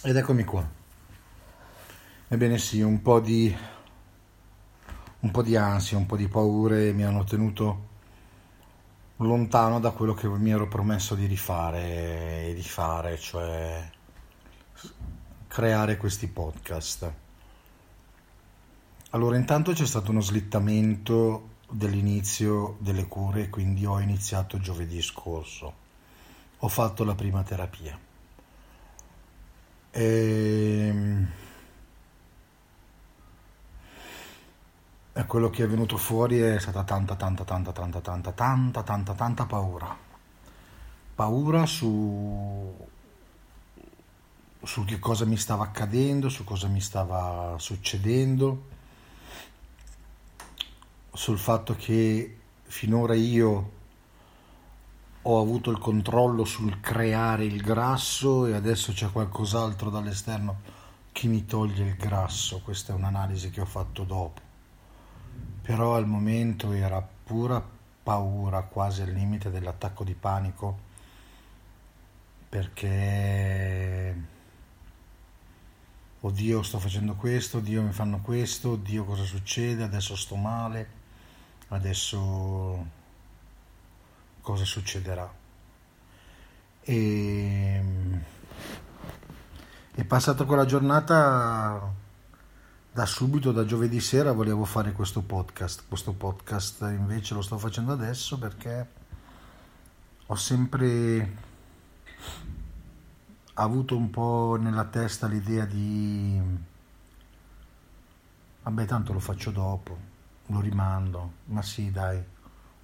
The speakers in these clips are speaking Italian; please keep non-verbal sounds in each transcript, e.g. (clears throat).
Ed eccomi qua. Ebbene sì, un po' di un po' di ansia, un po' di paure mi hanno tenuto lontano da quello che mi ero promesso di rifare e di fare, cioè creare questi podcast. Allora, intanto c'è stato uno slittamento dell'inizio delle cure, quindi ho iniziato giovedì scorso. Ho fatto la prima terapia. E... e quello che è venuto fuori è stata tanta, tanta, tanta, tanta, tanta, tanta, tanta, tanta paura. Paura su, su che cosa mi stava accadendo, su cosa mi stava succedendo, sul fatto che finora io ho avuto il controllo sul creare il grasso e adesso c'è qualcos'altro dall'esterno che mi toglie il grasso. Questa è un'analisi che ho fatto dopo. Però al momento era pura paura, quasi al limite dell'attacco di panico, perché oddio sto facendo questo, oddio mi fanno questo, oddio cosa succede, adesso sto male, adesso cosa succederà. E è passata quella giornata da subito, da giovedì sera, volevo fare questo podcast. Questo podcast invece lo sto facendo adesso perché ho sempre avuto un po' nella testa l'idea di vabbè tanto lo faccio dopo, lo rimando, ma sì dai,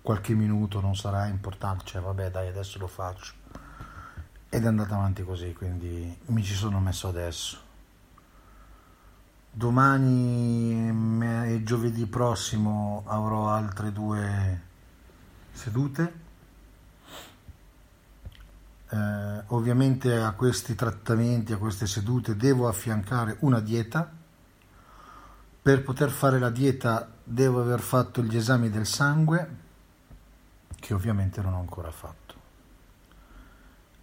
qualche minuto non sarà importante, cioè vabbè dai adesso lo faccio. Ed è andata avanti così, quindi mi ci sono messo adesso. Domani e giovedì prossimo avrò altre due sedute. Eh, ovviamente a questi trattamenti, a queste sedute devo affiancare una dieta. Per poter fare la dieta devo aver fatto gli esami del sangue che ovviamente non ho ancora fatto.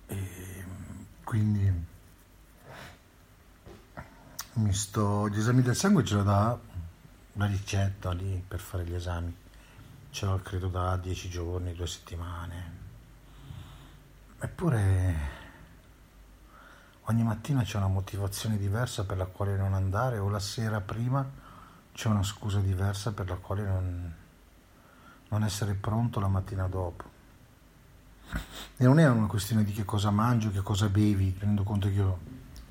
E quindi mi sto, gli esami del sangue ce l'ho da la ricetta lì per fare gli esami, ce l'ho credo da dieci giorni, due settimane. Eppure ogni mattina c'è una motivazione diversa per la quale non andare o la sera prima c'è una scusa diversa per la quale non, non essere pronto la mattina dopo. E non è una questione di che cosa mangio, che cosa bevi, tenendo conto che io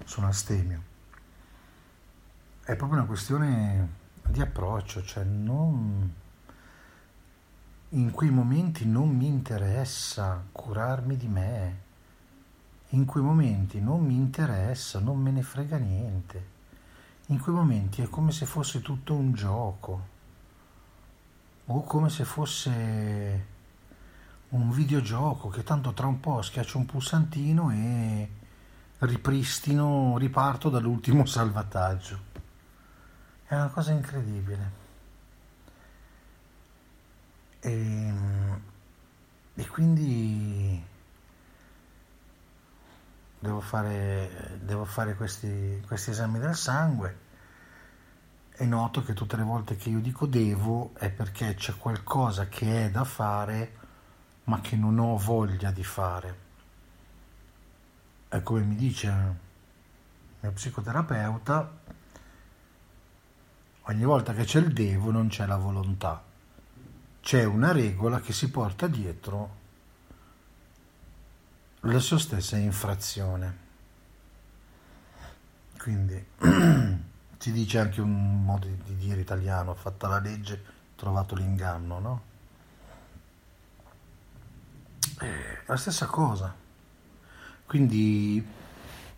sono astemio. È proprio una questione di approccio, cioè non... in quei momenti non mi interessa curarmi di me, in quei momenti non mi interessa, non me ne frega niente, in quei momenti è come se fosse tutto un gioco o come se fosse un videogioco che tanto tra un po' schiaccio un pulsantino e ripristino, riparto dall'ultimo (laughs) salvataggio. È una cosa incredibile. E, e quindi devo fare, devo fare questi, questi esami del sangue e noto che tutte le volte che io dico devo è perché c'è qualcosa che è da fare ma che non ho voglia di fare. È come mi dice il mio psicoterapeuta, ogni volta che c'è il devo non c'è la volontà, c'è una regola che si porta dietro la sua stessa infrazione. Quindi (clears throat) si dice anche un modo di dire italiano, fatta la legge, trovato l'inganno, no? È la stessa cosa. Quindi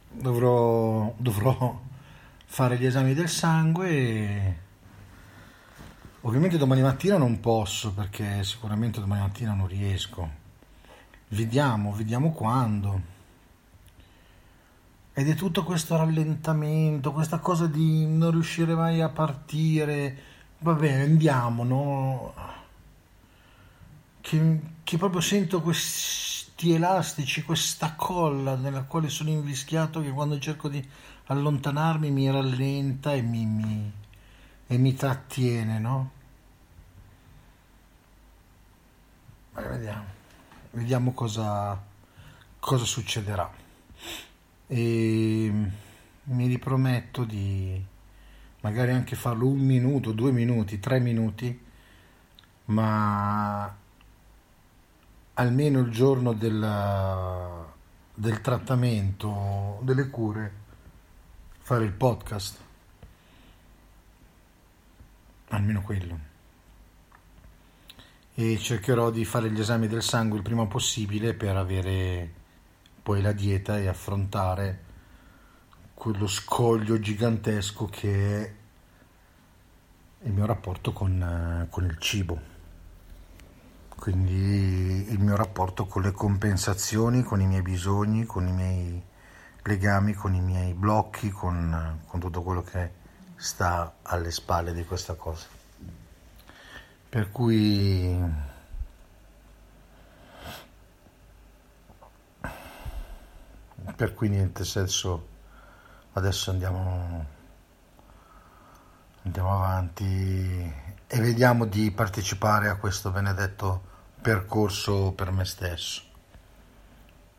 dovrò, dovrò fare gli esami del sangue. E... Ovviamente domani mattina non posso perché sicuramente domani mattina non riesco. Vediamo, vediamo quando. Ed è tutto questo rallentamento, questa cosa di non riuscire mai a partire. Vabbè, andiamo, no? Che, che proprio sento questi elastici, questa colla nella quale sono invischiato che quando cerco di allontanarmi mi rallenta e mi, mi, e mi trattiene, no? Ma vediamo, vediamo cosa, cosa succederà. E mi riprometto di magari anche farlo un minuto, due minuti, tre minuti, ma almeno il giorno del, del trattamento, delle cure, fare il podcast. Almeno quello. E cercherò di fare gli esami del sangue il prima possibile per avere poi la dieta e affrontare quello scoglio gigantesco che è il mio rapporto con, con il cibo quindi il mio rapporto con le compensazioni, con i miei bisogni, con i miei legami, con i miei blocchi, con, con tutto quello che sta alle spalle di questa cosa. Per cui per cui niente senso adesso andiamo andiamo avanti e vediamo di partecipare a questo benedetto percorso per me stesso.